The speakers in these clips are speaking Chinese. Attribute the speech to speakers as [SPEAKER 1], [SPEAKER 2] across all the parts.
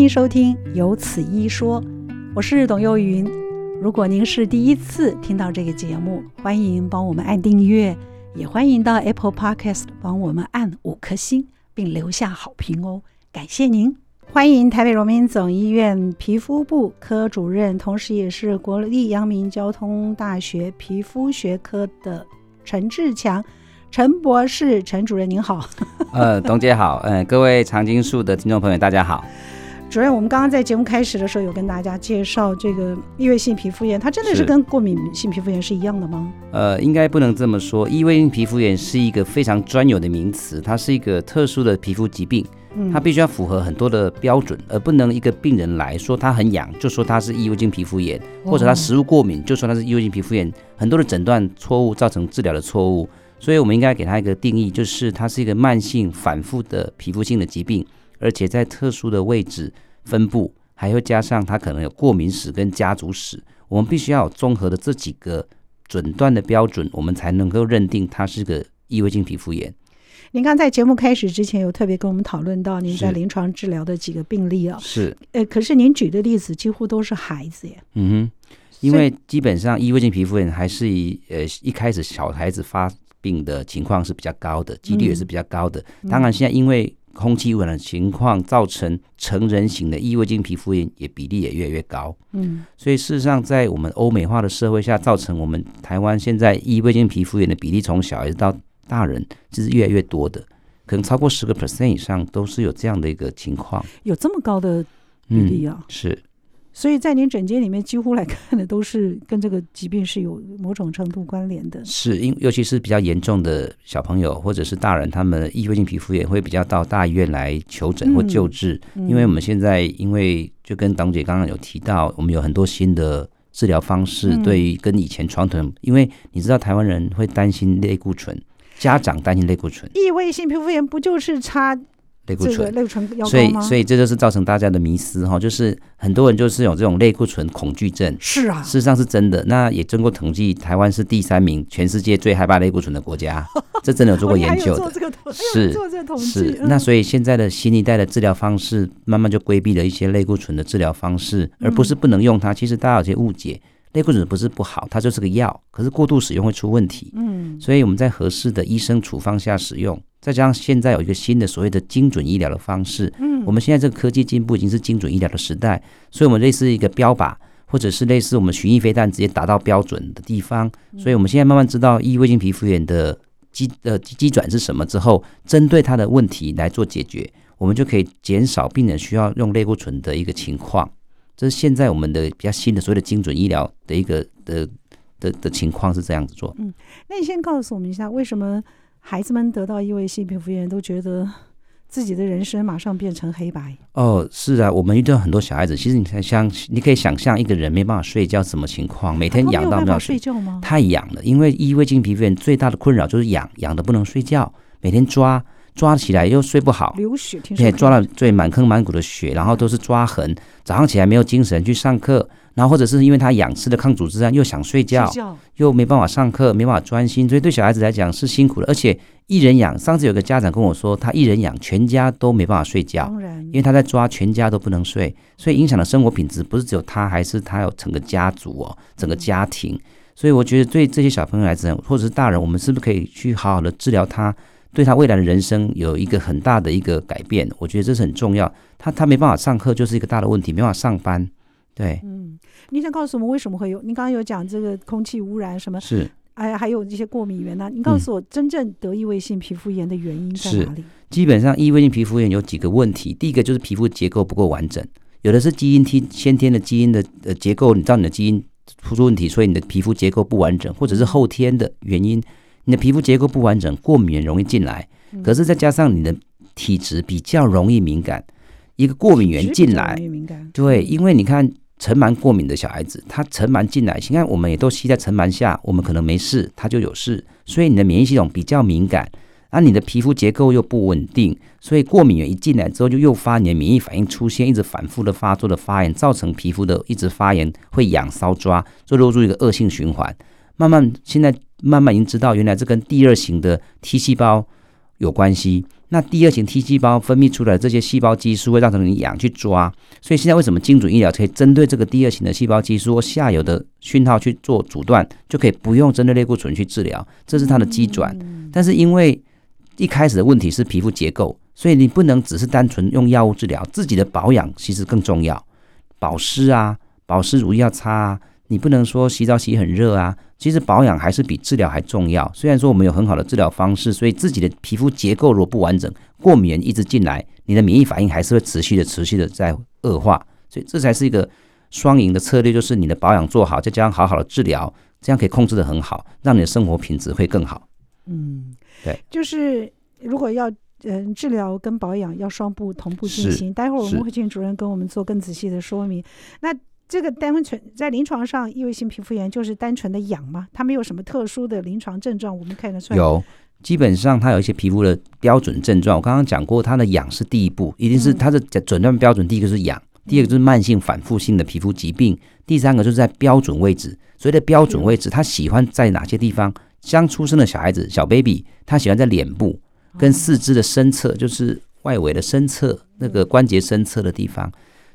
[SPEAKER 1] 迎收听《有此一说》，我是董幼云。如果您是第一次听到这个节目，欢迎帮我们按订阅，也欢迎到 Apple Podcast 帮我们按五颗星，并留下好评哦，感谢您！欢迎台北荣民总医院皮肤部科主任，同时也是国立阳明交通大学皮肤学科的陈志强。陈博士，陈主任您好。
[SPEAKER 2] 呃，董姐好，嗯、呃，各位长青树的听众朋友大家好。
[SPEAKER 1] 主任，我们刚刚在节目开始的时候有跟大家介绍这个异位性皮肤炎，它真的是跟过敏性皮肤炎是一样的吗？
[SPEAKER 2] 呃，应该不能这么说，异位性皮肤炎是一个非常专有的名词，它是一个特殊的皮肤疾病，它必须要符合很多的标准，而不能一个病人来说他很痒就说他是异位性皮肤炎，或者他食物过敏就说他是异位性皮肤炎，很多的诊断错误造成治疗的错误。所以，我们应该给它一个定义，就是它是一个慢性、反复的皮肤性的疾病，而且在特殊的位置分布，还会加上它可能有过敏史跟家族史。我们必须要有综合的这几个诊断的标准，我们才能够认定它是个异位性皮肤炎。
[SPEAKER 1] 您刚在节目开始之前有特别跟我们讨论到您在临床治疗的几个病例啊，
[SPEAKER 2] 是，
[SPEAKER 1] 呃，可是您举的例子几乎都是孩子耶。
[SPEAKER 2] 嗯哼，因为基本上异位性皮肤炎还是以呃一开始小孩子发。病的情况是比较高的，几率也是比较高的。当然，现在因为空气污染的情况，造成成人型的异位性皮肤炎也比例也越来越高。嗯，所以事实上，在我们欧美化的社会下，造成我们台湾现在异位性皮肤炎的比例，从小孩子到大人，其实越来越多的，可能超过十个 percent 以上都是有这样的一个情况。
[SPEAKER 1] 有这么高的比例啊？
[SPEAKER 2] 嗯、是。
[SPEAKER 1] 所以在您诊间里面，几乎来看的都是跟这个疾病是有某种程度关联的。
[SPEAKER 2] 是，因尤其是比较严重的小朋友或者是大人，他们异位性皮肤炎会比较到大医院来求诊或救治。因为我们现在，因为就跟董姐刚刚有提到，我们有很多新的治疗方式，对于跟以前传统，嗯、因为你知道台湾人会担心类固醇，家长担心类固醇。
[SPEAKER 1] 异位性皮肤炎不就是差？类固醇，类固醇，
[SPEAKER 2] 所以所以这就是造成大家的迷思哈，就是很多人就是有这种类固醇恐惧症。
[SPEAKER 1] 是啊，
[SPEAKER 2] 事实上是真的。那也经过统计，台湾是第三名，全世界最害怕类固醇的国家。这真的有做过研究的。是是。那所以现在的新一代的治疗方式，慢慢就规避了一些类固醇的治疗方式，而不是不能用它。其实大家有些误解，类固醇不是不好，它就是个药，可是过度使用会出问题。嗯，所以我们在合适的医生处方下使用。再加上现在有一个新的所谓的精准医疗的方式，嗯，我们现在这个科技进步已经是精准医疗的时代，所以我们类似一个标靶，或者是类似我们巡弋飞弹直接达到标准的地方，所以我们现在慢慢知道异位性皮肤炎的机呃机转是什么之后，针对它的问题来做解决，我们就可以减少病人需要用类固醇的一个情况。这是现在我们的比较新的所谓的精准医疗的一个的的的情况是这样子做。
[SPEAKER 1] 嗯，那你先告诉我们一下为什么？孩子们得到异位性皮肤炎，都觉得自己的人生马上变成黑白。
[SPEAKER 2] 哦，是啊，我们遇到很多小孩子，其实你才像，你可以想象一个人没办法睡觉什么情况，每天痒到没有睡觉吗？太痒了，因为异位性皮肤炎最大的困扰就是痒，痒的不能睡觉，每天抓抓起来又睡不好，
[SPEAKER 1] 流血，
[SPEAKER 2] 对，抓了最满坑满谷的血，然后都是抓痕，早上起来没有精神去上课。然后或者是因为他养，吃的抗组织胺，又想睡觉，睡觉又没办法上课，没办法专心，所以对小孩子来讲是辛苦的。而且一人养，上次有个家长跟我说，他一人养，全家都没办法睡觉，因为他在抓，全家都不能睡，所以影响的生活品质不是只有他，还是他有整个家族哦，整个家庭。所以我觉得对这些小朋友来讲，或者是大人，我们是不是可以去好好的治疗他，对他未来的人生有一个很大的一个改变？我觉得这是很重要。他他没办法上课，就是一个大的问题，没办法上班。对，
[SPEAKER 1] 嗯，你想告诉我们为什么会有？你刚刚有讲这个空气污染什么？是，哎，还有这些过敏源呢？你告诉我，真正得异位性皮肤炎的原因在哪里？
[SPEAKER 2] 基本上，异位性皮肤炎有几个问题。第一个就是皮肤结构不够完整，有的是基因天先天的基因的呃结构，你知道你的基因出出问题，所以你的皮肤结构不完整，或者是后天的原因，你的皮肤结构不完整，过敏源容易进来。可是再加上你的体质比较容易敏感，一个过敏源进来，对，因为你看。尘螨过敏的小孩子，他尘螨进来，你看我们也都吸在尘螨下，我们可能没事，他就有事。所以你的免疫系统比较敏感，而你的皮肤结构又不稳定，所以过敏源一进来之后，就诱发你的免疫反应出现，一直反复的发作的发炎，造成皮肤的一直发炎，会痒搔抓，就落入一个恶性循环。慢慢现在慢慢已经知道，原来这跟第二型的 T 细胞有关系。那第二型 T 细胞分泌出来的这些细胞激素会让成你痒去抓，所以现在为什么精准医疗可以针对这个第二型的细胞激素或下游的讯号去做阻断，就可以不用针对类固醇去治疗，这是它的机转。但是因为一开始的问题是皮肤结构，所以你不能只是单纯用药物治疗，自己的保养其实更重要，保湿啊，保湿乳液要擦啊。你不能说洗澡洗很热啊，其实保养还是比治疗还重要。虽然说我们有很好的治疗方式，所以自己的皮肤结构如果不完整，过敏一直进来，你的免疫反应还是会持续的、持续的在恶化。所以这才是一个双赢的策略，就是你的保养做好，再加上好好的治疗，这样可以控制的很好，让你的生活品质会更好。
[SPEAKER 1] 嗯，
[SPEAKER 2] 对，
[SPEAKER 1] 就是如果要嗯、呃、治疗跟保养要双步同步进行。待会儿我们会请主任跟我们做更仔细的说明。那这个单纯在临床上，异位性皮肤炎就是单纯的痒吗？它没有什么特殊的临床症状，我们看得出来。
[SPEAKER 2] 有，基本上它有一些皮肤的标准症状。我刚刚讲过，它的痒是第一步，一定是它的诊断标准。第一个是痒，第二个就是慢性反复性的皮肤疾病，第三个就是在标准位置。所谓的标准位置，它喜欢在哪些地方？刚出生的小孩子，小 baby，他喜欢在脸部跟四肢的深侧，就是外围的深侧那个关节深侧的地方。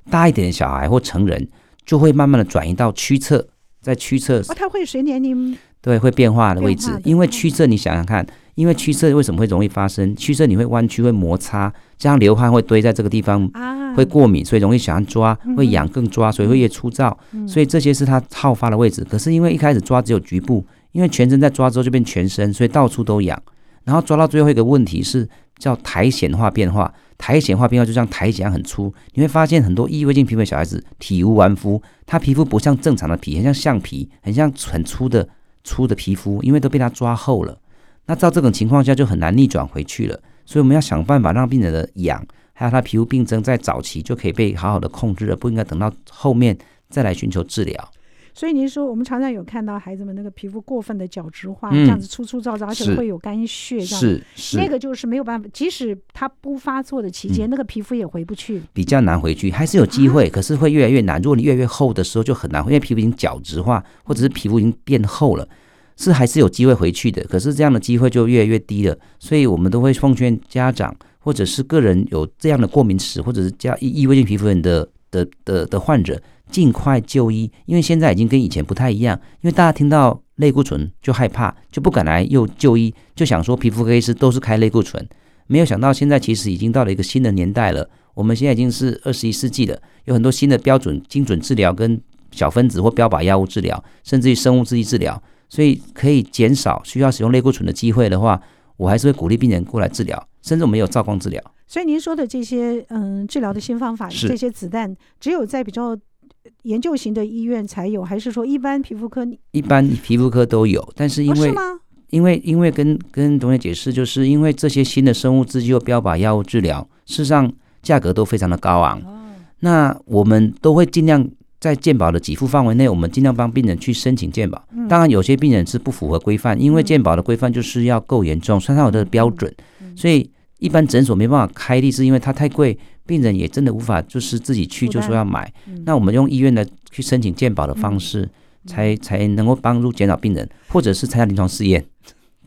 [SPEAKER 2] 大一点的小孩或成人。就会慢慢的转移到屈侧，在屈侧
[SPEAKER 1] 哦，它会随年龄
[SPEAKER 2] 对会变化的位置，因为屈侧你想想看，因为屈侧为什么会容易发生？屈侧你会弯曲，会摩擦，这样流汗会堆在这个地方，会过敏，所以容易想要抓，会痒更抓，所以会越粗糙，所以这些是它好发的位置。可是因为一开始抓只有局部，因为全身在抓之后就变全身，所以到处都痒，然后抓到最后一个问题是叫苔藓化变化。苔藓化变化就像苔藓一样很粗，你会发现很多异位性皮肤的小孩子体无完肤，他皮肤不像正常的皮，很像橡皮，很像很粗的粗的皮肤，因为都被他抓厚了。那照这种情况下就很难逆转回去了，所以我们要想办法让病人的痒还有他皮肤病症在早期就可以被好好的控制了，不应该等到后面再来寻求治疗。
[SPEAKER 1] 所以您说，我们常常有看到孩子们那个皮肤过分的角质化，嗯、这样子粗粗糙糙，而且会有干屑，这样
[SPEAKER 2] 是是，
[SPEAKER 1] 那个就是没有办法，即使它不发作的期间，嗯、那个皮肤也回不去，
[SPEAKER 2] 比较难回去，还是有机会，可是会越来越难。如果你越来越厚的时候，就很难，因为皮肤已经角质化，或者是皮肤已经变厚了，是还是有机会回去的，可是这样的机会就越来越低了。所以我们都会奉劝家长，或者是个人有这样的过敏史，或者是加异位性皮肤炎的的的的患者。尽快就医，因为现在已经跟以前不太一样。因为大家听到类固醇就害怕，就不敢来又就医，就想说皮肤科医师都是开类固醇。没有想到现在其实已经到了一个新的年代了。我们现在已经是二十一世纪了，有很多新的标准、精准治疗跟小分子或标靶药物治疗，甚至于生物制剂治疗，所以可以减少需要使用类固醇的机会的话，我还是会鼓励病人过来治疗，甚至我们有照光治疗。
[SPEAKER 1] 所以您说的这些嗯治疗的新方法，这些子弹只有在比较。研究型的医院才有，还是说一般皮肤科？
[SPEAKER 2] 一般皮肤科都有，但是因为、哦、是吗？因为因为跟跟同学解释，就是因为这些新的生物制剂或标靶药物治疗，事实上价格都非常的高昂。哦、那我们都会尽量在健保的给付范围内，我们尽量帮病人去申请健保。嗯、当然，有些病人是不符合规范，因为健保的规范就是要够严重，算上我的标准，嗯、所以一般诊所没办法开立，是因为它太贵。病人也真的无法，就是自己去就说要买，嗯、那我们用医院的去申请健保的方式，嗯、才才能够帮助减少病人，或者是参加临床试验。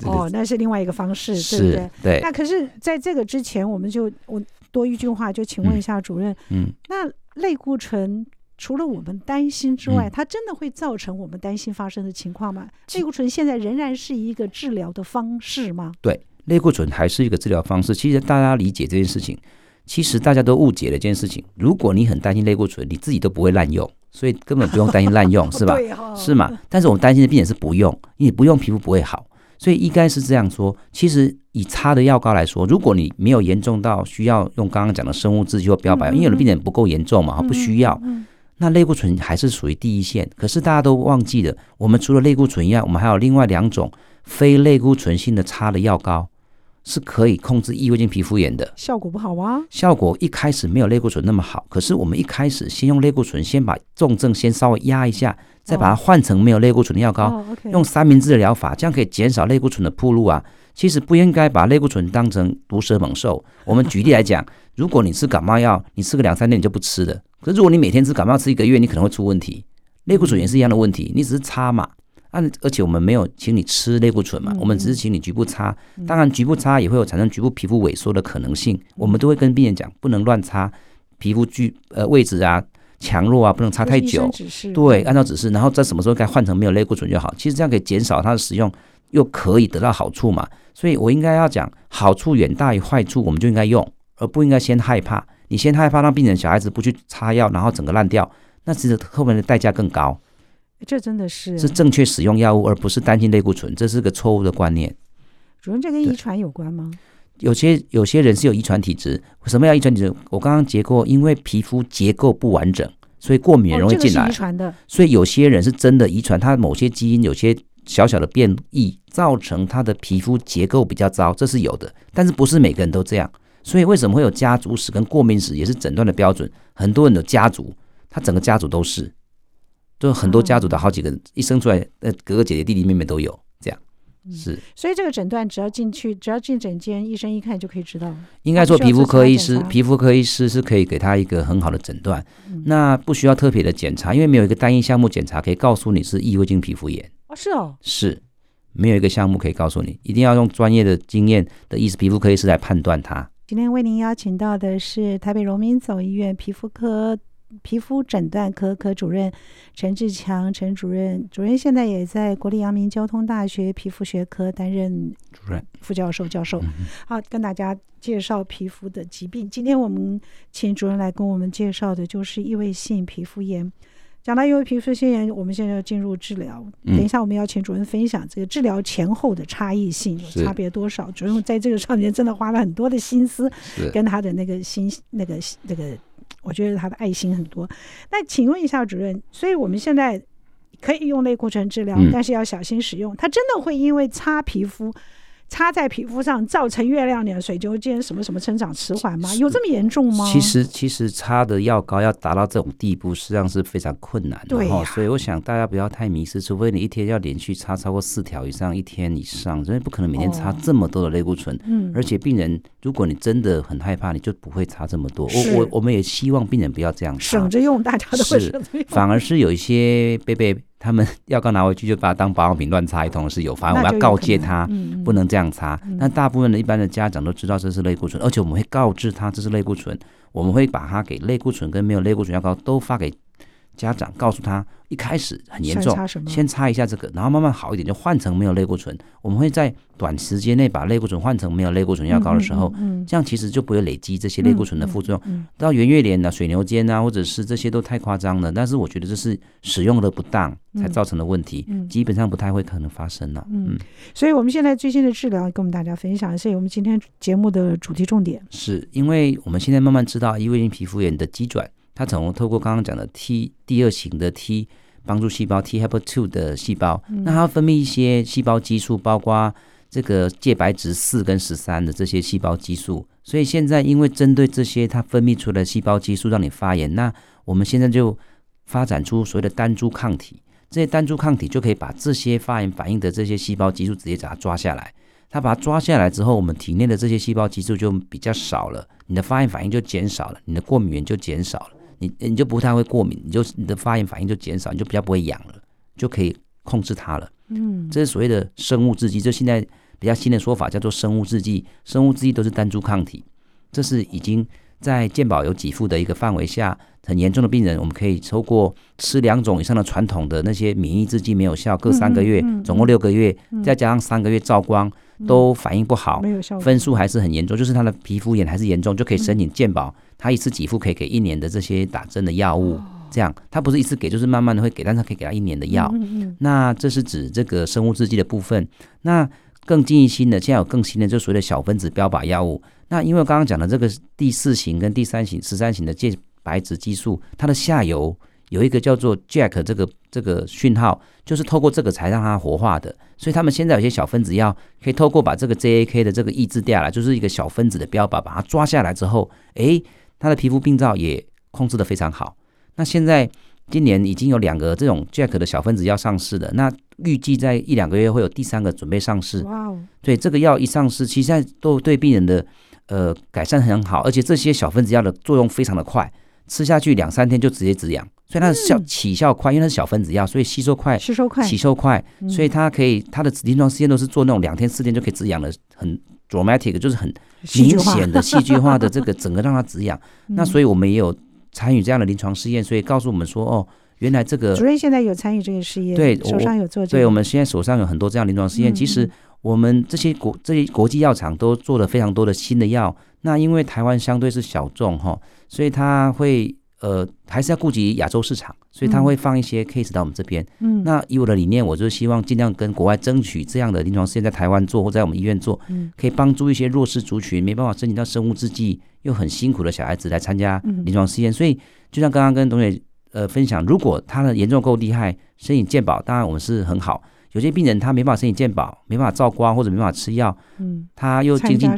[SPEAKER 1] 哦，那是另外一个方式，
[SPEAKER 2] 是
[SPEAKER 1] 对不对？
[SPEAKER 2] 对。
[SPEAKER 1] 那可是在这个之前，我们就我多一句话，就请问一下主任，嗯，嗯那类固醇除了我们担心之外，嗯、它真的会造成我们担心发生的情况吗？类固醇现在仍然是一个治疗的方式吗？
[SPEAKER 2] 对，类固醇还是一个治疗方式。其实大家理解这件事情。其实大家都误解了一件事情，如果你很担心类固醇，你自己都不会滥用，所以根本不用担心滥用，是吧？是嘛？但是我们担心的病人是不用，因为不用皮肤不会好，所以应该是这样说。其实以擦的药膏来说，如果你没有严重到需要用刚刚讲的生物制剂或标靶，因为有的病人不够严重嘛，不需要，那类固醇还是属于第一线。可是大家都忘记了，我们除了类固醇以外，我们还有另外两种非类固醇性的擦的药膏。是可以控制异位性皮肤炎的，
[SPEAKER 1] 效果不好啊。
[SPEAKER 2] 效果一开始没有类固醇那么好，可是我们一开始先用类固醇，先把重症先稍微压一下，再把它换成没有类固醇的药膏，哦 okay、用三明治的疗法，这样可以减少类固醇的铺路啊。其实不应该把类固醇当成毒蛇猛兽。我们举例来讲，如果你吃感冒药，你吃个两三天你就不吃了。可是如果你每天吃感冒吃一个月，你可能会出问题。类固醇也是一样的问题，你只是擦嘛。按而且我们没有请你吃类固醇嘛，我们只是请你局部擦。当然局部擦也会有产生局部皮肤萎缩的可能性，我们都会跟病人讲，不能乱擦，皮肤距呃位置啊强弱啊不能擦太久。对，按照指示，然后在什么时候该换成没有类固醇就好。其实这样可以减少它的使用，又可以得到好处嘛。所以我应该要讲，好处远大于坏处，我们就应该用，而不应该先害怕。你先害怕让病人小孩子不去擦药，然后整个烂掉，那其实后面的代价更高。
[SPEAKER 1] 这真的是
[SPEAKER 2] 是正确使用药物，而不是担心类固醇，这是个错误的观念。
[SPEAKER 1] 主任，这跟遗传有关吗？
[SPEAKER 2] 有些有些人是有遗传体质。什么叫遗传体质？我刚刚结过，因为皮肤结构不完整，所以过敏容易进来。
[SPEAKER 1] 哦，这遗传的。
[SPEAKER 2] 所以有些人是真的遗传，他某些基因有些小小的变异，造成他的皮肤结构比较糟，这是有的。但是不是每个人都这样。所以为什么会有家族史跟过敏史，也是诊断的标准。很多人的家族，他整个家族都是。就很多家族的好几个人一生出来，呃，哥哥姐姐弟弟妹妹都有这样，是。
[SPEAKER 1] 所以这个诊断只要进去，只要进诊间，医生一看就可以知道。
[SPEAKER 2] 应该说皮肤科医师，皮肤科医师是可以给他一个很好的诊断，那不需要特别的检查，因为没有一个单一项目检查可以告诉你是异位性皮肤炎。
[SPEAKER 1] 哦，是哦，
[SPEAKER 2] 是，没有一个项目可以告诉你，一定要用专业的经验的医师，皮肤科医师来判断它。
[SPEAKER 1] 今天为您邀请到的是台北荣民总医院皮肤科。皮肤诊断科科主任陈志强，陈主任，主任现在也在国立阳明交通大学皮肤学科担任主任、副教授、教授。好，跟大家介绍皮肤的疾病。今天我们请主任来跟我们介绍的就是异位性皮肤炎。讲到异位皮肤炎，我们现在要进入治疗。等一下我们要请主任分享这个治疗前后的差异性，有差别多少？主任在这个上面真的花了很多的心思，跟他的那个心那个那个。我觉得他的爱心很多。那请问一下主任，所以我们现在可以用类固醇治疗，嗯，但是要小心使用。它真的会因为擦皮肤？擦在皮肤上造成月亮脸、水肿肩什么什么生长迟缓吗？有这么严重吗？
[SPEAKER 2] 其实其实擦的药膏要达到这种地步，实际上是非常困难的。对、啊、所以我想大家不要太迷失，除非你一天要连续擦超过四条以上，一天以上，所以不可能每天擦这么多的类固醇。嗯、哦，而且病人，如果你真的很害怕，你就不会擦这么多。我我我们也希望病人不要这样擦，
[SPEAKER 1] 省着用，大家都会省着用。
[SPEAKER 2] 反而是有一些贝贝。他们药膏拿回去就把它当保养品乱擦一通是有，反正我要告诫他不能这样擦。那、嗯、大部分的一般的家长都知道这是类固醇，而且我们会告知他这是类固醇，我们会把它给类固醇跟没有类固醇药膏都发给家长，告诉他。一开始很严重，先擦一下这个，然后慢慢好一点就换成没有类固醇。我们会在短时间内把类固醇换成没有类固醇药膏的时候，这样其实就不会累积这些类固醇的副作用。到圆月脸啊、水牛肩啊，或者是这些都太夸张了。但是我觉得这是使用的不当才造成的问题，基本上不太会可能发生了。嗯，
[SPEAKER 1] 所以我们现在最新的治疗跟我们大家分享，是我们今天节目的主题重点。
[SPEAKER 2] 是因为我们现在慢慢知道异位性皮肤炎的机转。它从透过刚刚讲的 T 第二型的 T 帮助细胞 T helper two 的细胞，那它分泌一些细胞激素，包括这个介白质四跟十三的这些细胞激素。所以现在因为针对这些它分泌出来的细胞激素让你发炎，那我们现在就发展出所谓的单株抗体，这些单株抗体就可以把这些发炎反应的这些细胞激素直接把它抓下来。它把它抓下来之后，我们体内的这些细胞激素就比较少了，你的发炎反应就减少了，你的过敏原就减少了。你你就不太会过敏，你就你的发炎反应就减少，你就比较不会痒了，就可以控制它了。嗯，这是所谓的生物制剂，就现在比较新的说法叫做生物制剂。生物制剂都是单株抗体，这是已经在健保有给付的一个范围下，很严重的病人，我们可以透过吃两种以上的传统的那些免疫制剂没有效，各三个月，总共六个月，再加上三个月照光都反应不好，没有效分数还是很严重，就是他的皮肤炎还是严重，就可以申请健保。他一次给付可以给一年的这些打针的药物，这样他不是一次给，就是慢慢的会给，但是他可以给他一年的药。那这是指这个生物制剂的部分。那更进一新的，现在有更新的，就所谓的小分子标靶药物。那因为刚刚讲的这个第四型跟第三型、十三型的介白质激素，它的下游。有一个叫做 Jack 这个这个讯号，就是透过这个才让它活化的。所以他们现在有些小分子药可以透过把这个 JAK 的这个抑制掉了，就是一个小分子的标靶，把它抓下来之后，诶，它的皮肤病灶也控制得非常好。那现在今年已经有两个这种 Jack 的小分子药上市了，那预计在一两个月会有第三个准备上市。哇哦！对，这个药一上市，其实现在都对病人的呃改善很好，而且这些小分子药的作用非常的快。吃下去两三天就直接止痒，所以它的效起效快，因为它是小分子药，所以吸收快，
[SPEAKER 1] 吸收快，
[SPEAKER 2] 起效快，所以它可以它的临床试验都是做那种两天四天就可以止痒的，很 dramatic，就是很明显的戏剧化的这个整个让它止痒。那所以我们也有参与这样的临床试验，所以告诉我们说，哦，原来这个
[SPEAKER 1] 主任现在有参与这个试验，
[SPEAKER 2] 对，
[SPEAKER 1] 手上有做这个，
[SPEAKER 2] 对，我们现在手上有很多这样临床试验，其实。我们这些国这些国际药厂都做了非常多的新的药，那因为台湾相对是小众哈，所以他会呃还是要顾及亚洲市场，所以他会放一些 case 到我们这边。嗯，那以我的理念，我就希望尽量跟国外争取这样的临床试验在台湾做或在我们医院做，可以帮助一些弱势族群没办法申请到生物制剂又很辛苦的小孩子来参加临床试验。所以就像刚刚跟董姐呃分享，如果他的严重够厉害，申请健保，当然我们是很好。有些病人他没办法申请健保，没办法照光或者没办法吃药，嗯，他又经济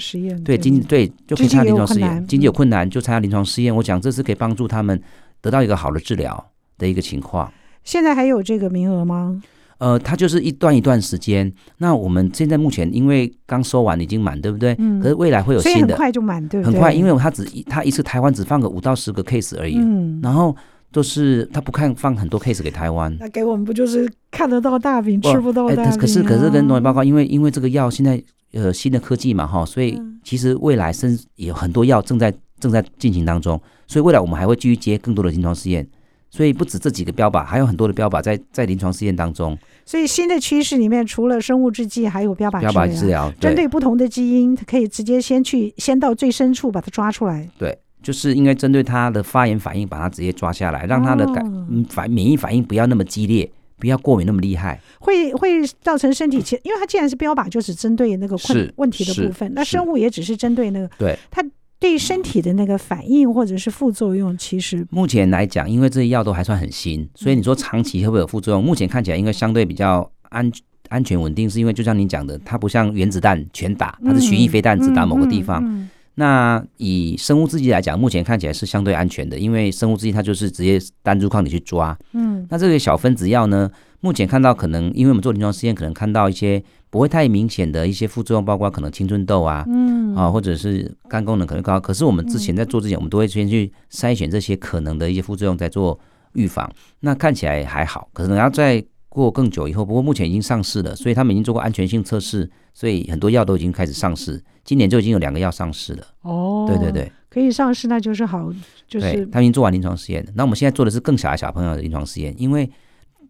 [SPEAKER 2] 对经济对就可以参加临床试验，经济有困难就参加临床试验。我讲这是可以帮助他们得到一个好的治疗的一个情况。
[SPEAKER 1] 现在还有这个名额吗？
[SPEAKER 2] 呃，他就是一段一段时间。那我们现在目前因为刚收完已经满，对不对？嗯。可是未来会有新的，
[SPEAKER 1] 很快就满，对不对？
[SPEAKER 2] 很快，因为他只他一次台湾只放个五到十个 case 而已，嗯，然后。都是他不看放很多 case 给台湾，
[SPEAKER 1] 那给我们不就是看得到大饼吃不到大饼，啊？
[SPEAKER 2] 可是可是跟农业报告，因为因为这个药现在呃新的科技嘛哈，所以其实未来甚至有很多药正在正在进行当中，所以未来我们还会继续接更多的临床试验，所以不止这几个标靶，还有很多的标靶在在临床试验当中。
[SPEAKER 1] 所以新的趋势里面，除了生物制剂，还有标靶
[SPEAKER 2] 标靶治疗，
[SPEAKER 1] 针对不同的基因，可以直接先去先到最深处把它抓出来。
[SPEAKER 2] 对。就是应该针对他的发炎反应，把它直接抓下来，让他的感反免疫反应不要那么激烈，不要过敏那么厉害，
[SPEAKER 1] 会会造成身体其实，因为它既然是标靶，就只针对那个困问题的部分，那生物也只是针对那个
[SPEAKER 2] 对。
[SPEAKER 1] 它对身体的那个反应或者是副作用，其实
[SPEAKER 2] 目前来讲，因为这些药都还算很新，所以你说长期会不会有副作用？目前看起来应该相对比较安安全稳定，是因为就像你讲的，它不像原子弹全打，它是巡弋飞弹只打某个地方。那以生物制剂来讲，目前看起来是相对安全的，因为生物制剂它就是直接单株抗体去抓。嗯，那这个小分子药呢，目前看到可能，因为我们做临床试验，可能看到一些不会太明显的一些副作用，包括可能青春痘啊，嗯，啊，或者是肝功能可能高。可是我们之前在做之前，我们都会先去筛选这些可能的一些副作用，再做预防。那看起来还好，可能要再过更久以后，不过目前已经上市了，所以他们已经做过安全性测试，所以很多药都已经开始上市。今年就已经有两个药上市了哦，对对对，
[SPEAKER 1] 可以上市那就是好，就是
[SPEAKER 2] 他已经做完临床试验了。那我们现在做的是更小的小朋友的临床试验，因为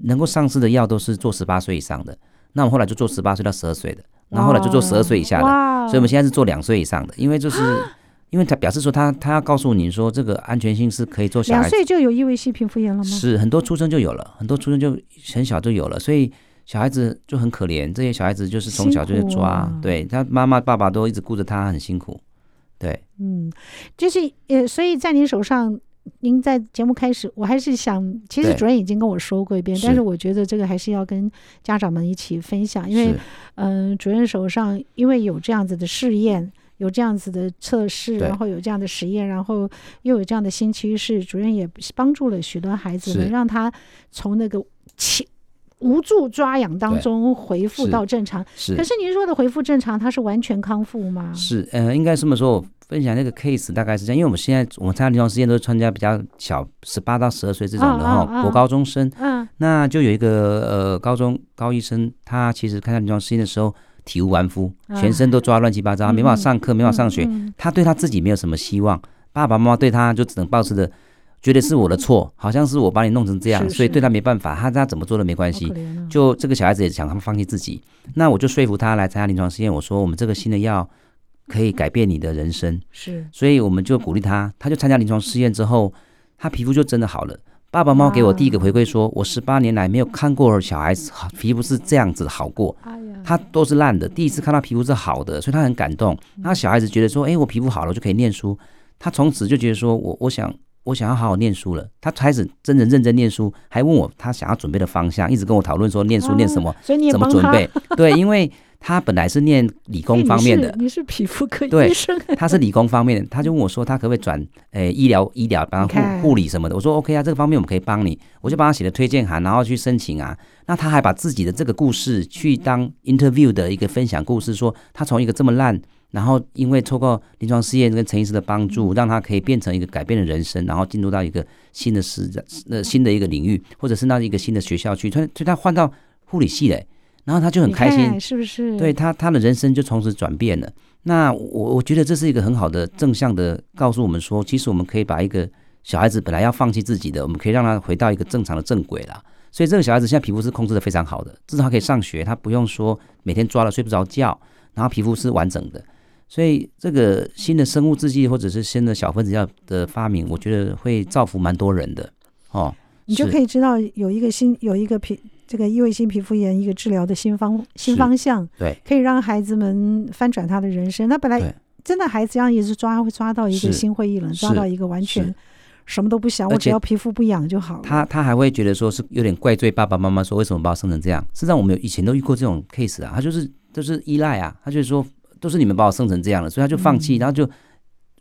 [SPEAKER 2] 能够上市的药都是做十八岁以上的，那我们后来就做十八岁到十二岁的，然后后来就做十二岁以下的，所以我们现在是做两岁以上的，因为就是因为他表示说他他要告诉你说这个安全性是可以做小孩
[SPEAKER 1] 两岁就有异位性皮肤炎了吗？
[SPEAKER 2] 是很多出生就有了，很多出生就很小就有了，所以。小孩子就很可怜，这些小孩子就是从小就在抓，啊、对他妈妈爸爸都一直顾着他，很辛苦。对，
[SPEAKER 1] 嗯，就是呃，所以在您手上，您在节目开始，我还是想，其实主任已经跟我说过一遍，但是我觉得这个还是要跟家长们一起分享，因为嗯、呃，主任手上因为有这样子的试验，有这样子的测试，然后有这样的实验，然后又有这样的新趋势，主任也帮助了许多孩子能，让他从那个起。无助抓痒当中恢复到正常，是。可是您说的恢复正常，它是完全康复吗？
[SPEAKER 2] 是，呃，应该这么说。我分享那个 case 大概是这样，因为我们现在我们参加临床试验都是参加比较小，十八到十二岁这种的哈，国、高中生。嗯。那就有一个呃高中高医生，他其实看他临床试验的时候体无完肤，全身都抓乱七八糟，嗯、没办法上课，没办法上学、嗯嗯。他对他自己没有什么希望，爸爸妈妈对他就只能抱持着。觉得是我的错，好像是我把你弄成这样，所以对他没办法，他他怎么做都没关系。就这个小孩子也想他们放弃自己，那我就说服他来参加临床试验。我说我们这个新的药可以改变你的人生，是，所以我们就鼓励他，他就参加临床试验之后，他皮肤就真的好了。爸爸妈妈给我第一个回馈说，我十八年来没有看过小孩子皮肤是这样子好过，他都是烂的，第一次看到皮肤是好的，所以他很感动。那小孩子觉得说，哎，我皮肤好了，我就可以念书。他从此就觉得说我我想。我想要好好念书了，他开始真的认真念书，还问我他想要准备的方向，一直跟我讨论说念书念什么，怎么准备？对，因为他本来是念理工方面的，
[SPEAKER 1] 欸、你，是你是皮肤科医生，
[SPEAKER 2] 对，他是理工方面的，他就问我说他可不可以转诶、欸、医疗医疗，帮他护护理什么的？我说 OK 啊，这个方面我们可以帮你，我就帮他写了推荐函，然后去申请啊。那他还把自己的这个故事去当 interview 的一个分享故事，说他从一个这么烂。然后因为透过临床试验跟陈医师的帮助，让他可以变成一个改变的人生，然后进入到一个新的时呃新的一个领域，或者是到一个新的学校去，他就他换到护理系嘞，然后他就很开心，
[SPEAKER 1] 是不是？
[SPEAKER 2] 对他他的人生就从此转变了。那我我觉得这是一个很好的正向的告诉我们说，其实我们可以把一个小孩子本来要放弃自己的，我们可以让他回到一个正常的正轨啦。所以这个小孩子现在皮肤是控制的非常好的，至少他可以上学，他不用说每天抓了睡不着觉，然后皮肤是完整的。所以，这个新的生物制剂或者是新的小分子药的发明，我觉得会造福蛮多人的哦。
[SPEAKER 1] 你就可以知道有一个新有一个皮这个异位性皮肤炎一个治疗的新方新方向，
[SPEAKER 2] 对，
[SPEAKER 1] 可以让孩子们翻转他的人生。那本来真的孩子这样一直抓会抓到一个心灰意冷，抓到一个完全什么都不想，我只要皮肤不痒就好了。
[SPEAKER 2] 他他还会觉得说是有点怪罪爸爸妈妈，说为什么把我生成这样？实际上我们以前都遇过这种 case 啊，他就是就是依赖啊，他就是说。都是你们把我生成这样了，所以他就放弃，然后就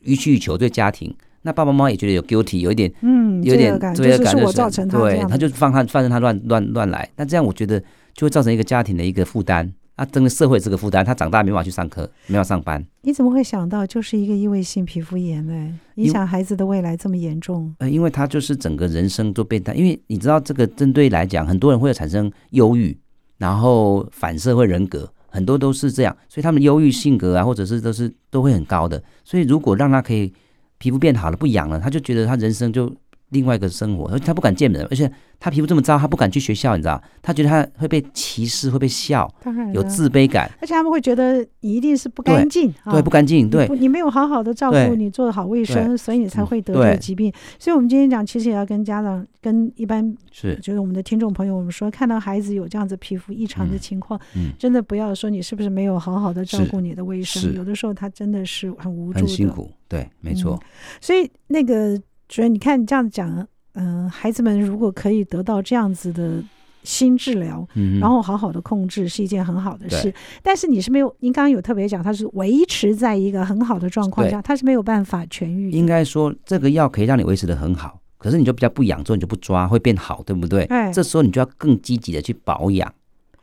[SPEAKER 2] 予取予求对家庭。那爸爸妈妈也觉得有 guilty，有一点，嗯，有点罪恶感，
[SPEAKER 1] 就是我造成他，
[SPEAKER 2] 对，他就放他，放任他乱乱乱来。那这样我觉得就会造成一个家庭的一个负担，啊，整个社会这个负担，他长大没办法去上课，没办法上班。
[SPEAKER 1] 你怎么会想到就是一个异位性皮肤炎呢？影响孩子的未来这么严重？
[SPEAKER 2] 呃，因为他就是整个人生都变态，因为你知道这个针对来讲，很多人会有产生忧郁，然后反社会人格。很多都是这样，所以他们忧郁性格啊，或者是都是都会很高的。所以如果让他可以皮肤变好了，不痒了，他就觉得他人生就另外一个生活，他不敢见人，而且他皮肤这么糟，他不敢去学校，你知道？他觉得他会被歧视，会被笑，有自卑感，
[SPEAKER 1] 而且他们会觉得你一定是不干净，
[SPEAKER 2] 对，不干净，对，
[SPEAKER 1] 你没有好好的照顾你，做好卫生，所以你才会得这个疾病。所以，我们今天讲，其实也要跟家长、跟一般是。就是我们的听众朋友，我们说，看到孩子有这样子皮肤异常的情况，真的不要说你是不是没有好好的照顾你的卫生，有的时候他真的是很无助，
[SPEAKER 2] 很辛苦，对，没错。
[SPEAKER 1] 所以那个。所以你看，你这样讲，嗯、呃，孩子们如果可以得到这样子的新治疗，嗯、然后好好的控制，是一件很好的事。但是你是没有，您刚刚有特别讲，它是维持在一个很好的状况下，它是没有办法痊愈。
[SPEAKER 2] 应该说，这个药可以让你维持的很好，可是你就比较不养，之后你就不抓，会变好，对不对？哎，这时候你就要更积极的去保养、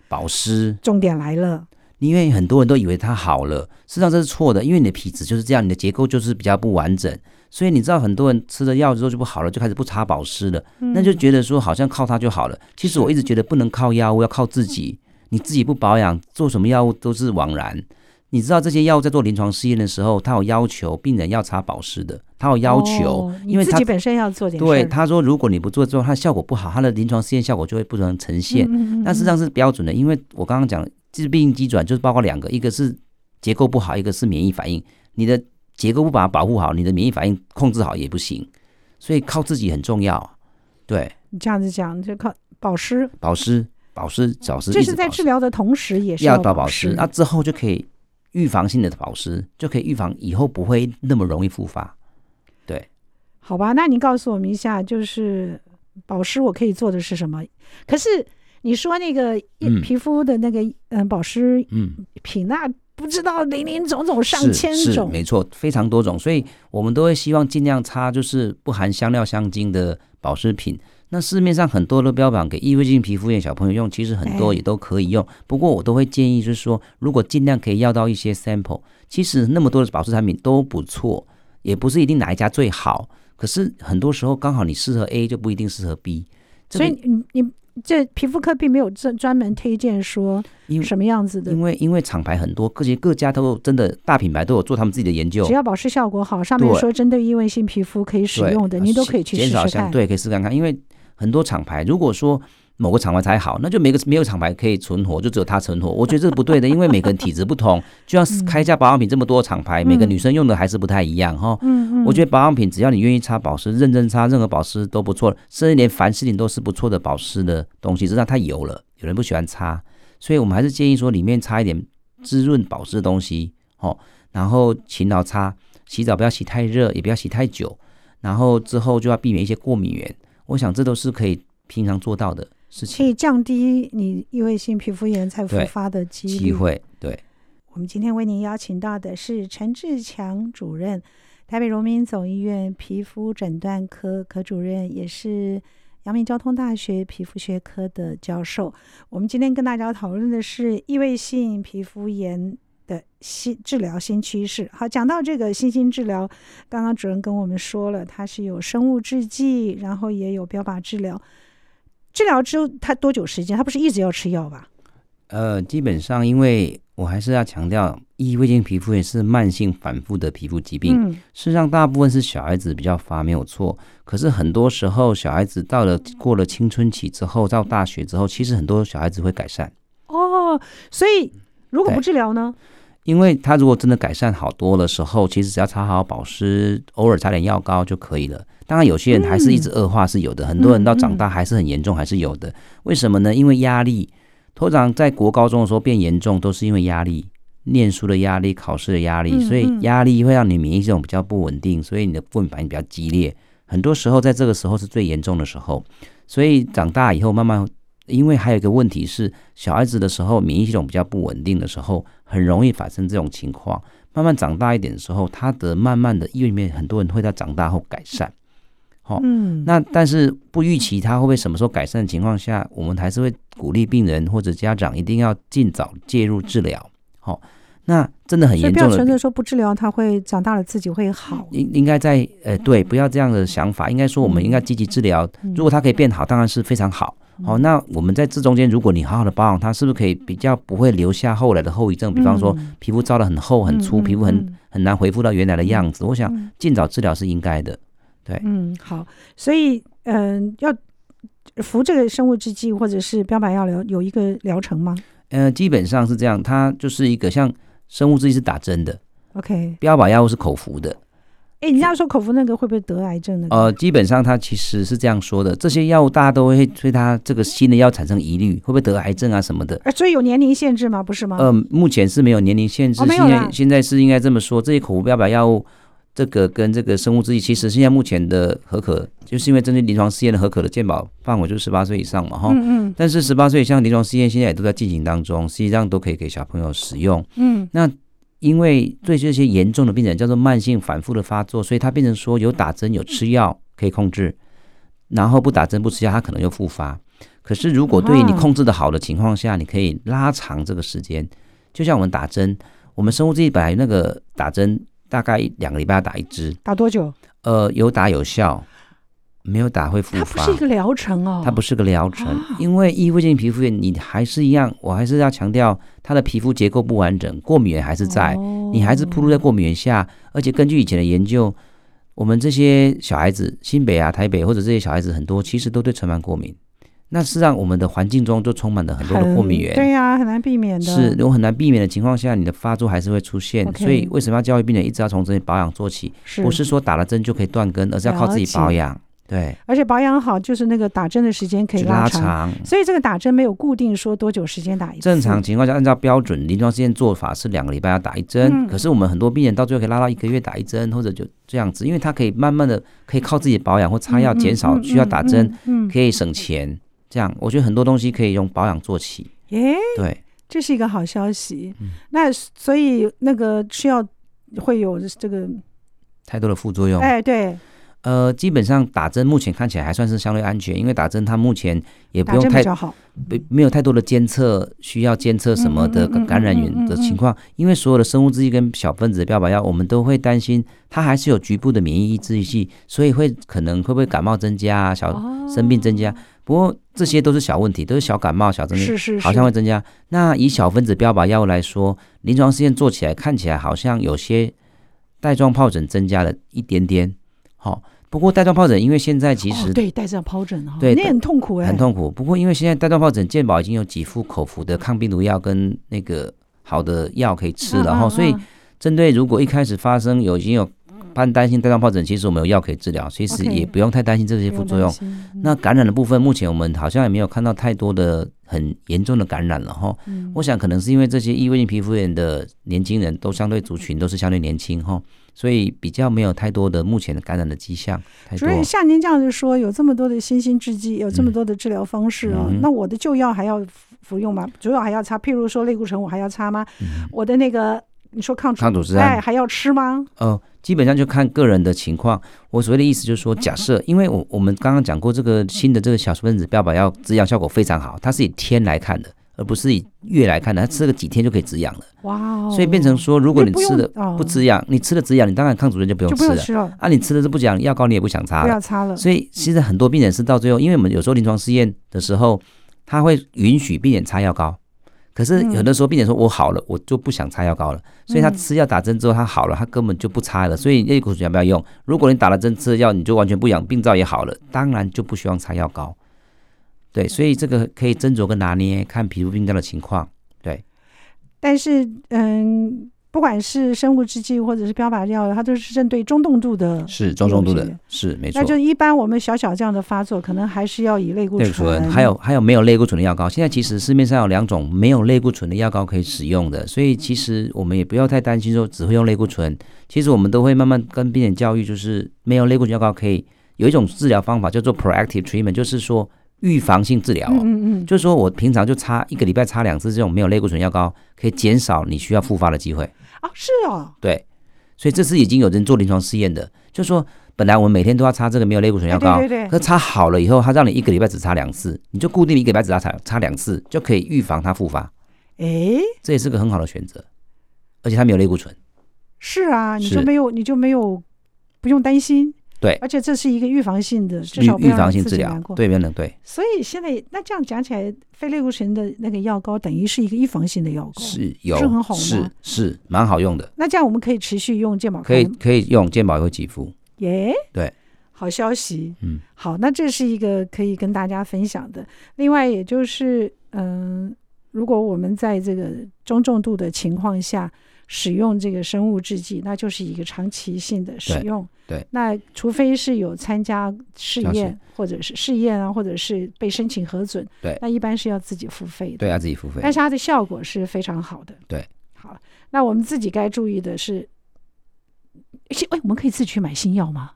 [SPEAKER 2] 保湿。
[SPEAKER 1] 重点来了，
[SPEAKER 2] 因为很多人都以为它好了，实际上这是错的，因为你的皮质就是这样，你的结构就是比较不完整。所以你知道很多人吃了药之后就不好了，就开始不擦保湿了，那就觉得说好像靠它就好了。其实我一直觉得不能靠药物，要靠自己。你自己不保养，做什么药物都是枉然。你知道这些药物在做临床试验的时候，他有要求病人要擦保湿的，他有要求，因为他
[SPEAKER 1] 自己本身要做点。
[SPEAKER 2] 对，他说如果你不做之后，它效果不好，它的临床试验效果就会不能呈现。但事实际上是标准的，因为我刚刚讲，其实病因机转就是包括两个，一个是结构不好，一个是免疫反应。你的结构不把它保护好，你的免疫反应控制好也不行，所以靠自己很重要。对，
[SPEAKER 1] 你这样子讲就靠保湿、
[SPEAKER 2] 保湿、保湿、保湿。
[SPEAKER 1] 这是在治疗的同时也是要保湿，
[SPEAKER 2] 那之后就可以预防性的保湿，就可以预防以后不会那么容易复发。对，
[SPEAKER 1] 好吧，那你告诉我们一下，就是保湿我可以做的是什么？可是你说那个皮肤的那个嗯保湿嗯品那。不知道林林总总上千
[SPEAKER 2] 种，没错，非常多种，所以我们都会希望尽量擦就是不含香料香精的保湿品。那市面上很多的标榜给异位性皮肤炎小朋友用，其实很多也都可以用。不过我都会建议就是说，如果尽量可以要到一些 sample，其实那么多的保湿产品都不错，也不是一定哪一家最好。可是很多时候刚好你适合 A 就不一定适合 B，
[SPEAKER 1] 所以你你。这皮肤科并没有专专门推荐说什么样子的，
[SPEAKER 2] 因为因为厂牌很多，各些各家都真的大品牌都有做他们自己的研究。
[SPEAKER 1] 只要保湿效果好，上面说针对异位性皮肤可以使用的，您都可以去试试看。
[SPEAKER 2] 对，可以试看看。因为很多厂牌，如果说某个厂牌才好，那就每个没有厂牌可以存活，就只有它存活。我觉得这是不对的，因为每个人体质不同，就像开一家保养品这么多厂牌，每个女生用的还是不太一样哈。嗯嗯。我觉得保养品只要你愿意擦保湿，认真擦，任何保湿都不错，甚至连凡士林都是不错的保湿的东西，只是它太油了，有人不喜欢擦，所以我们还是建议说里面擦一点滋润保湿的东西哦，然后勤劳擦，洗澡不要洗太热，也不要洗太久，然后之后就要避免一些过敏源，我想这都是可以平常做到的。可
[SPEAKER 1] 以降低你异位性皮肤炎再复发的机
[SPEAKER 2] 机会。对，
[SPEAKER 1] 我们今天为您邀请到的是陈志强主任，台北荣民总医院皮肤诊断科科主任，也是阳明交通大学皮肤学科的教授。我们今天跟大家讨论的是异位性皮肤炎的新治疗新趋势。好，讲到这个新兴治疗，刚刚主任跟我们说了，它是有生物制剂，然后也有标靶治疗。治疗之后，他多久时间？他不是一直要吃药吧？
[SPEAKER 2] 呃，基本上，因为我还是要强调，异位性皮肤炎是慢性反复的皮肤疾病。嗯，事实上，大部分是小孩子比较发没有错。可是很多时候，小孩子到了过了青春期之后，到大学之后，其实很多小孩子会改善。
[SPEAKER 1] 哦，所以如果不治疗呢？
[SPEAKER 2] 因为他如果真的改善好多的时候，其实只要擦好保湿，偶尔擦点药膏就可以了。当然，有些人还是一直恶化是有的，嗯、很多人到长大还是很严重，还是有的。为什么呢？因为压力。通常在国高中的时候变严重，都是因为压力，念书的压力、考试的压力，所以压力会让你免疫系统比较不稳定，所以你的过敏反应比较激烈。很多时候在这个时候是最严重的时候，所以长大以后慢慢，因为还有一个问题是，小孩子的时候免疫系统比较不稳定的时候，很容易发生这种情况。慢慢长大一点的时候，他的慢慢的，因为里面很多人会在长大后改善。好，嗯，那但是不预期它会不会什么时候改善的情况下，我们还是会鼓励病人或者家长一定要尽早介入治疗。好，那真的很严重的，不要
[SPEAKER 1] 纯粹说不治疗他会长大了自己会好。
[SPEAKER 2] 应应该在呃对，不要这样的想法，应该说我们应该积极治疗。如果他可以变好，当然是非常好。好，那我们在这中间，如果你好好的保养它，是不是可以比较不会留下后来的后遗症？比方说皮肤糟的很厚很粗，皮肤很很难恢复到原来的样子。我想尽早治疗是应该的。对，
[SPEAKER 1] 嗯，好，所以，嗯、呃，要服这个生物制剂或者是标靶药疗有一个疗程吗？
[SPEAKER 2] 呃，基本上是这样，它就是一个像生物制剂是打针的
[SPEAKER 1] ，OK，
[SPEAKER 2] 标靶药物是口服的。
[SPEAKER 1] 哎，你这样说口服那个会不会得癌症呢？
[SPEAKER 2] 呃，基本上它其实是这样说的，这些药物大家都会对它这个新的药产生疑虑，会不会得癌症啊什么的？
[SPEAKER 1] 所以有年龄限制吗？不是吗？
[SPEAKER 2] 呃，目前是没有年龄限制，哦、现在现在是应该这么说，这些口服标靶药物。这个跟这个生物制剂，其实现在目前的核可，就是因为针对临床试验的核可的健保范围就是十八岁以上嘛，哈。嗯嗯。但是十八岁以上临床试验现在也都在进行当中，实际上都可以给小朋友使用。嗯。那因为对这些严重的病人叫做慢性反复的发作，所以它变成说有打针有吃药可以控制，然后不打针不吃药，他可能又复发。可是如果对于你控制的好的情况下，你可以拉长这个时间，就像我们打针，我们生物制剂本来那个打针。大概两个礼拜要打一支，
[SPEAKER 1] 打多久？
[SPEAKER 2] 呃，有打有效，没有打会复发。
[SPEAKER 1] 它不是一个疗程哦，
[SPEAKER 2] 它不是个疗程，啊、因为异位性皮肤炎，你还是一样，我还是要强调，它的皮肤结构不完整，过敏源还是在，哦、你还是暴露在过敏源下，而且根据以前的研究，我们这些小孩子，新北啊、台北或者这些小孩子很多，其实都对尘螨过敏。那事实上，我们的环境中就充满了很多的过敏源，
[SPEAKER 1] 对呀、啊，很难避免的。
[SPEAKER 2] 是，如果很难避免的情况下，你的发作还是会出现。所以，为什么要教育病人一直要从这些保养做起？是不是说打了针就可以断根，而是要靠自己保养。对，
[SPEAKER 1] 而且保养好，就是那个打针的时间可以拉长。拉长，所以，这个打针没有固定说多久时间打一次。
[SPEAKER 2] 正常情况下，按照标准临床试验做法是两个礼拜要打一针。嗯、可是，我们很多病人到最后可以拉到一个月打一针，或者就这样子，因为他可以慢慢的可以靠自己保养或擦药，减少需要打针，可以省钱。这样，我觉得很多东西可以用保养做起。
[SPEAKER 1] 耶，
[SPEAKER 2] 对，
[SPEAKER 1] 这是一个好消息。嗯、那所以那个吃药会有这个
[SPEAKER 2] 太多的副作用。
[SPEAKER 1] 哎，对。
[SPEAKER 2] 呃，基本上打针目前看起来还算是相对安全，因为打针它目前也不用太没没有太多的监测，需要监测什么的感染源的情况。因为所有的生物制剂跟小分子的标靶药，我们都会担心它还是有局部的免疫抑制剂，所以会可能会不会感冒增加啊，小生病增加。不过这些都是小问题，都是小感冒、小症是是，好像会增加。那以小分子标靶药物来说，临床试验做起来看起来好像有些带状疱疹增加了一点点，好。不过带状疱疹，因为现在其实、哦、
[SPEAKER 1] 对带状疱疹啊，对，那很痛苦哎，
[SPEAKER 2] 很痛苦。不过因为现在带状疱疹健保已经有几副口服的抗病毒药跟那个好的药可以吃了哈，所以针对如果一开始发生有已经有怕担心带状疱疹，其实我们有药可以治疗，其实也不用太担心这些副作用。那感染的部分，目前我们好像也没有看到太多的很严重的感染了哈。我想可能是因为这些异位性皮肤炎的年轻人都相对族群都是相对年轻哈。所以比较没有太多的目前的感染的迹象。
[SPEAKER 1] 所以像您这样子说，有这么多的新兴制剂，有这么多的治疗方式啊，嗯、那我的旧药还要服用吗？主要还要擦？譬如说类固醇，我还要擦吗？嗯、我的那个你说抗
[SPEAKER 2] 抗组织胺
[SPEAKER 1] 还要吃吗？
[SPEAKER 2] 呃，基本上就看个人的情况。我所谓的意思就是说，假设因为我我们刚刚讲过，这个新的这个小分子标靶药滋养效果非常好，它是以天来看的。而不是以月来看的，它吃个几天就可以止痒了。
[SPEAKER 1] 哇、哦！
[SPEAKER 2] 所以变成说，如果你吃的不止痒，你吃了止痒，你当然抗组织就不用吃了。吃了啊，你吃的是不止痒药膏，你也不想擦了。
[SPEAKER 1] 不要擦了。
[SPEAKER 2] 所以其实很多病人是到最后，因为我们有时候临床试验的时候，他会允许病人擦药膏，可是有的时候病人说我好了，我就不想擦药膏了。所以他吃药打针之后他好了，他根本就不擦了。所以类固醇要不要用？如果你打了针吃了药，你就完全不痒，病灶也好了，当然就不需要擦药膏。对，所以这个可以斟酌跟拿捏，看皮肤病灶的情况。对，
[SPEAKER 1] 但是嗯，不管是生物制剂或者是标靶药，它都是针对中重度的，
[SPEAKER 2] 是中重度的，是没错。
[SPEAKER 1] 那就一般我们小小这样的发作，可能还是要以类固醇。
[SPEAKER 2] 还有还有没有类固醇的药膏？现在其实市面上有两种没有类固醇的药膏可以使用的，所以其实我们也不要太担心说只会用类固醇。其实我们都会慢慢跟病人教育，就是没有类固醇药膏可以有一种治疗方法叫做 proactive treatment，就是说。预防性治疗，哦，嗯嗯，就是说我平常就擦一个礼拜擦两次这种没有类固醇药膏，可以减少你需要复发的机会
[SPEAKER 1] 啊。是哦，
[SPEAKER 2] 对，所以这是已经有人做临床试验的，就是说本来我们每天都要擦这个没有类固醇药膏，哎、对对对，可擦好了以后，它让你一个礼拜只擦两次，你就固定一个礼拜只擦擦擦两次，就可以预防它复发。
[SPEAKER 1] 哎，
[SPEAKER 2] 这也是个很好的选择，而且它没有类固醇。
[SPEAKER 1] 是啊，你就没有，你就没有不用担心。
[SPEAKER 2] 对，
[SPEAKER 1] 而且这是一个预防性的，至
[SPEAKER 2] 少预防性治疗，对，不能对。
[SPEAKER 1] 所以现在那这样讲起来，非类固醇的那个药膏等于是一个预防性的药膏，
[SPEAKER 2] 是有
[SPEAKER 1] 是很好吗？
[SPEAKER 2] 是是蛮好用的。
[SPEAKER 1] 那这样我们可以持续用健保，
[SPEAKER 2] 可以可以用健保会给付。
[SPEAKER 1] 耶，
[SPEAKER 2] 对，
[SPEAKER 1] 好消息。嗯，好，那这是一个可以跟大家分享的。另外，也就是嗯、呃，如果我们在这个中重度的情况下。使用这个生物制剂，那就是一个长期性的使用。
[SPEAKER 2] 对，对，
[SPEAKER 1] 那除非是有参加试验，或者是试验啊，或者是被申请核准，
[SPEAKER 2] 对，
[SPEAKER 1] 那一般是要自己付费的。
[SPEAKER 2] 对，要自己付费。
[SPEAKER 1] 但是它的效果是非常好的。
[SPEAKER 2] 对，
[SPEAKER 1] 好，那我们自己该注意的是，哎，我们可以自己去买新药吗？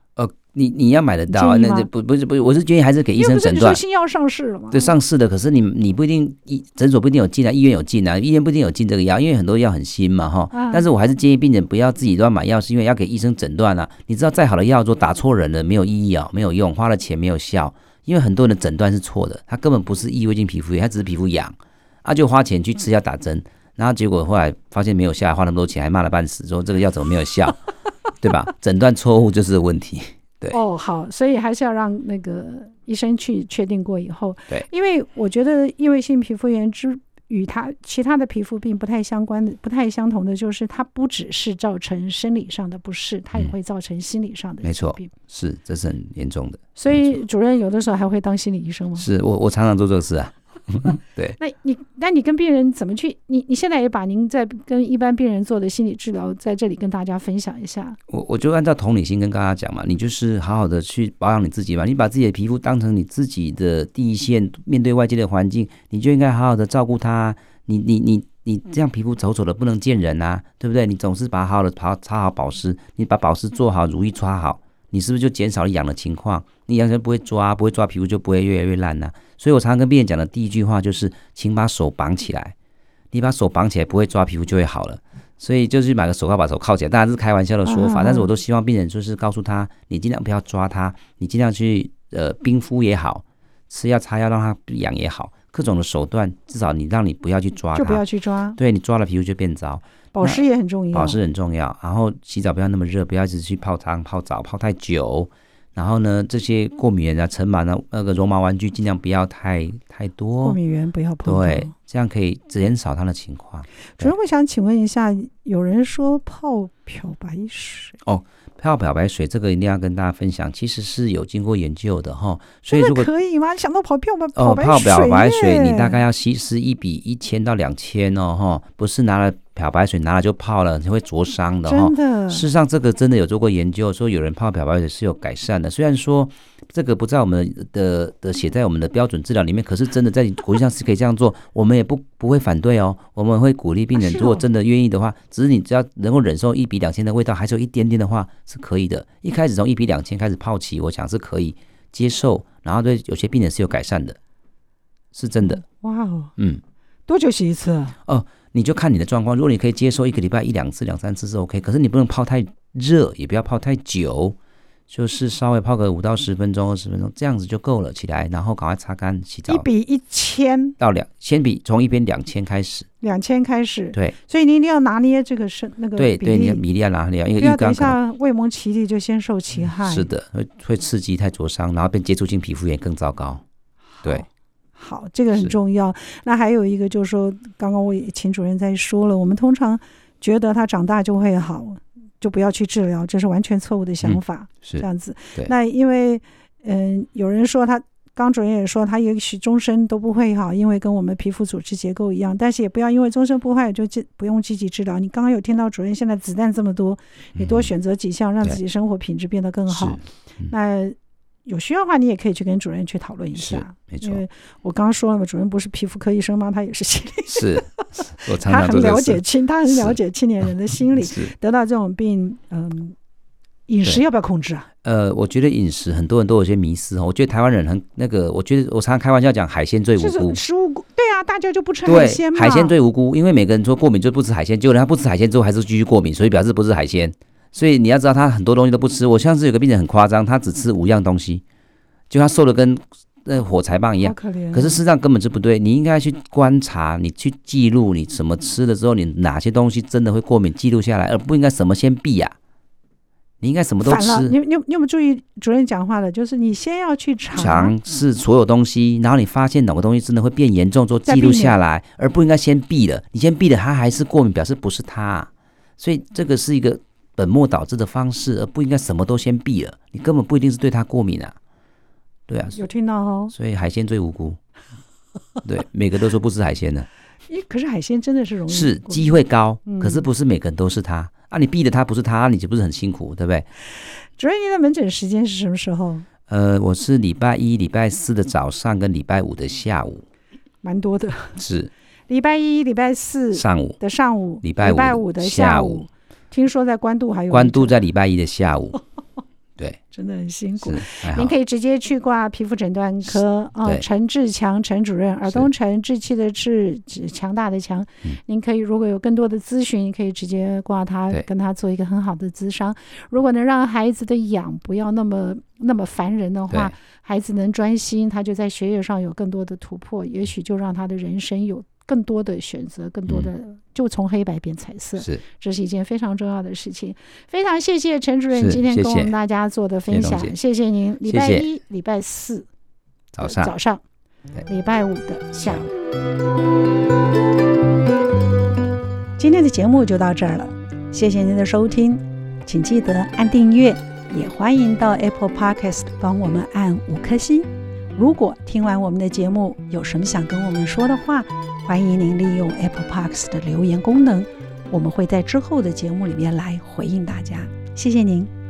[SPEAKER 2] 你你要买得到啊？那这不不是不是，我是建议还是给医生诊断。
[SPEAKER 1] 新药上市了吗？
[SPEAKER 2] 对，上市的，可是你你不一定医诊所不一定有进啊，医院有进啊，医院不一定有进这个药，因为很多药很新嘛哈。但是我还是建议病人不要自己乱买药，是因为要给医生诊断啊。你知道再好的药都打错人了，没有意义啊，没有用，花了钱没有效，因为很多人的诊断是错的，他根本不是异位性皮肤炎，他只是皮肤痒，啊就花钱去吃药打针，然后结果后来发现没有效，花那么多钱还骂了半死，说这个药怎么没有效，对吧？诊断错误就是问题。对
[SPEAKER 1] 哦，好，所以还是要让那个医生去确定过以后。
[SPEAKER 2] 对，
[SPEAKER 1] 因为我觉得异位性皮肤炎之与它其他的皮肤病不太相关的、不太相同的，就是它不只是造成生理上的不适，它也会造成心理上的。
[SPEAKER 2] 没错，是，这是很严重的。
[SPEAKER 1] 所以主任有的时候还会当心理医生吗？
[SPEAKER 2] 是我，我常常做这个事啊。对，
[SPEAKER 1] 那你那你跟病人怎么去？你你现在也把您在跟一般病人做的心理治疗在这里跟大家分享一下。
[SPEAKER 2] 我我就按照同理心跟大家讲嘛，你就是好好的去保养你自己嘛，你把自己的皮肤当成你自己的第一线，面对外界的环境，你就应该好好的照顾它。你你你你这样皮肤丑丑的不能见人啊，对不对？你总是把它好好的擦擦好保湿，你把保湿做好，乳液擦好。你是不是就减少了痒的情况？你养成不会抓，不会抓皮肤就不会越来越烂呐、啊。所以我常常跟病人讲的第一句话就是，请把手绑起来。你把手绑起来，不会抓皮肤就会好了。所以就是买个手铐把手铐起来，当然是开玩笑的说法，但是我都希望病人就是告诉他，你尽量不要抓它，你尽量去呃冰敷也好，吃药擦药让它痒也好，各种的手段，至少你让你不要去抓它，
[SPEAKER 1] 就不要去抓。
[SPEAKER 2] 对，你抓了皮肤就变糟。
[SPEAKER 1] 保湿也很重要，
[SPEAKER 2] 保湿很重要。然后洗澡不要那么热，不要一直去泡汤、泡澡、泡太久。然后呢，这些过敏原啊、尘螨啊、那个绒毛玩具，尽量不要太太多。
[SPEAKER 1] 过敏原不要碰。
[SPEAKER 2] 对，这样可以减少它的情况。
[SPEAKER 1] 主任，我想请问一下，有人说泡漂白水
[SPEAKER 2] 哦。泡漂白水这个一定要跟大家分享，其实是有经过研究的哈。所以如果
[SPEAKER 1] 可以吗？想到泡漂白
[SPEAKER 2] 哦，泡漂白水你大概要稀释一比一千到两千哦哈，不是拿了漂白水拿来就泡了，你会灼伤的哈。
[SPEAKER 1] 真的，
[SPEAKER 2] 事实上这个真的有做过研究，说有人泡漂白水是有改善的。虽然说这个不在我们的的写在我们的标准治疗里面，可是真的在国际上是可以这样做，我们也不不会反对哦。我们会鼓励病人，如果真的愿意的话，只是你只要能够忍受一比两千的味道，还是有一点点的话。是可以的，一开始从一比两千开始泡起，我想是可以接受，然后对有些病人是有改善的，是真的。
[SPEAKER 1] 哇哦，
[SPEAKER 2] 嗯，
[SPEAKER 1] 多久洗一次啊？
[SPEAKER 2] 哦，你就看你的状况，如果你可以接受一个礼拜一两次、两三次是 OK，可是你不能泡太热，也不要泡太久。就是稍微泡个五到十分钟、二十分钟，这样子就够了。起来，然后赶快擦干洗澡。
[SPEAKER 1] 一比一千
[SPEAKER 2] 到两，先比从一边两千开始。
[SPEAKER 1] 两千开始。
[SPEAKER 2] 对。
[SPEAKER 1] 所以你一定要拿捏这个是那个。
[SPEAKER 2] 对对，你比例要拿捏，因为
[SPEAKER 1] 不要等一下未蒙其利就先受其害。
[SPEAKER 2] 是的，会会刺激太灼伤，然后变接触性皮肤炎更糟糕。对。
[SPEAKER 1] 好，这个很重要。那还有一个就是说，刚刚我也请主任在说了，我们通常觉得他长大就会好。就不要去治疗，这是完全错误的想法。嗯、是这样子。那因为，嗯、呃，有人说他，刚主任也说他也许终身都不会好，因为跟我们皮肤组织结构一样。但是也不要因为终身不坏就不用积极治疗。你刚刚有听到主任现在子弹这么多，你多选择几项，让自己生活品质变得更好。嗯、那。有需要的话，你也可以去跟主任去讨论一下。没错，因为我刚刚说了嘛，主任不是皮肤科医生吗？他也是心理。是，我常常 他很了解青，他很了解青年人的心理。得到这种病，嗯，饮食要不要控制啊？
[SPEAKER 2] 呃，我觉得饮食很多人都有些迷失哦。我觉得台湾人很那个，我觉得我常常开玩笑讲，海鲜最无辜。
[SPEAKER 1] 食物对啊，大家就不吃海鲜嘛。
[SPEAKER 2] 海鲜最无辜，因为每个人说过敏就不吃海鲜，结果人家不吃海鲜之后还是继续过敏，所以表示不是海鲜。所以你要知道，他很多东西都不吃。我上次有个病人很夸张，他只吃五样东西，就他瘦的跟那火柴棒一样。可怜。可是事实上根本就不对。你应该去观察，你去记录你什么吃了之后，你哪些东西真的会过敏，记录下来，而不应该什么先避呀、啊。你应该什么都吃。
[SPEAKER 1] 你你你有没有注意主任讲话的？就是你先要去尝
[SPEAKER 2] 尝试所有东西，然后你发现哪个东西真的会变严重，做记录下来，而不应该先避了。你先避了，他还是过敏，表示不是他。所以这个是一个。本末倒置的方式，而不应该什么都先避了。你根本不一定是对它过敏啊，对啊，
[SPEAKER 1] 有听到哦。
[SPEAKER 2] 所以海鲜最无辜，对，每个都说不吃海鲜的。
[SPEAKER 1] 咦，可是海鲜真的是容易
[SPEAKER 2] 是机会高，可是不是每个人都是他、嗯、啊。你避的他不是他，你就不是很辛苦，对不对？
[SPEAKER 1] 主任，您的门诊时间是什么时候？
[SPEAKER 2] 呃，我是礼拜一、礼拜四的早上跟礼拜五的下午，
[SPEAKER 1] 蛮多的。
[SPEAKER 2] 是
[SPEAKER 1] 礼拜一、礼拜四
[SPEAKER 2] 上午
[SPEAKER 1] 的上午，
[SPEAKER 2] 礼拜五的下午。
[SPEAKER 1] 听说在关渡还有
[SPEAKER 2] 关渡在礼拜一的下午，对，
[SPEAKER 1] 真的很辛苦。您可以直接去挂皮肤诊断科啊，陈志强陈主任，耳东陈志气的志，强大的强。您可以如果有更多的咨询，可以直接挂他，跟他做一个很好的咨商。如果能让孩子的养不要那么那么烦人的话，孩子能专心，他就在学业上有更多的突破，也许就让他的人生有。更多的选择，更多的就从黑白变彩色，是，这是一件非常重要的事情。非常谢谢陈主任今天跟我们大家做的分享，谢谢，谢谢您。礼拜一、礼拜四早上，早上，礼拜五的下午。今天的节目就到这儿了，谢谢您的收听，请记得按订阅，也欢迎到 Apple Podcast 帮我们按五颗星。如果听完我们的节目有什么想跟我们说的话，欢迎您利用 Apple Parks 的留言功能，我们会在之后的节目里面来回应大家。谢谢您。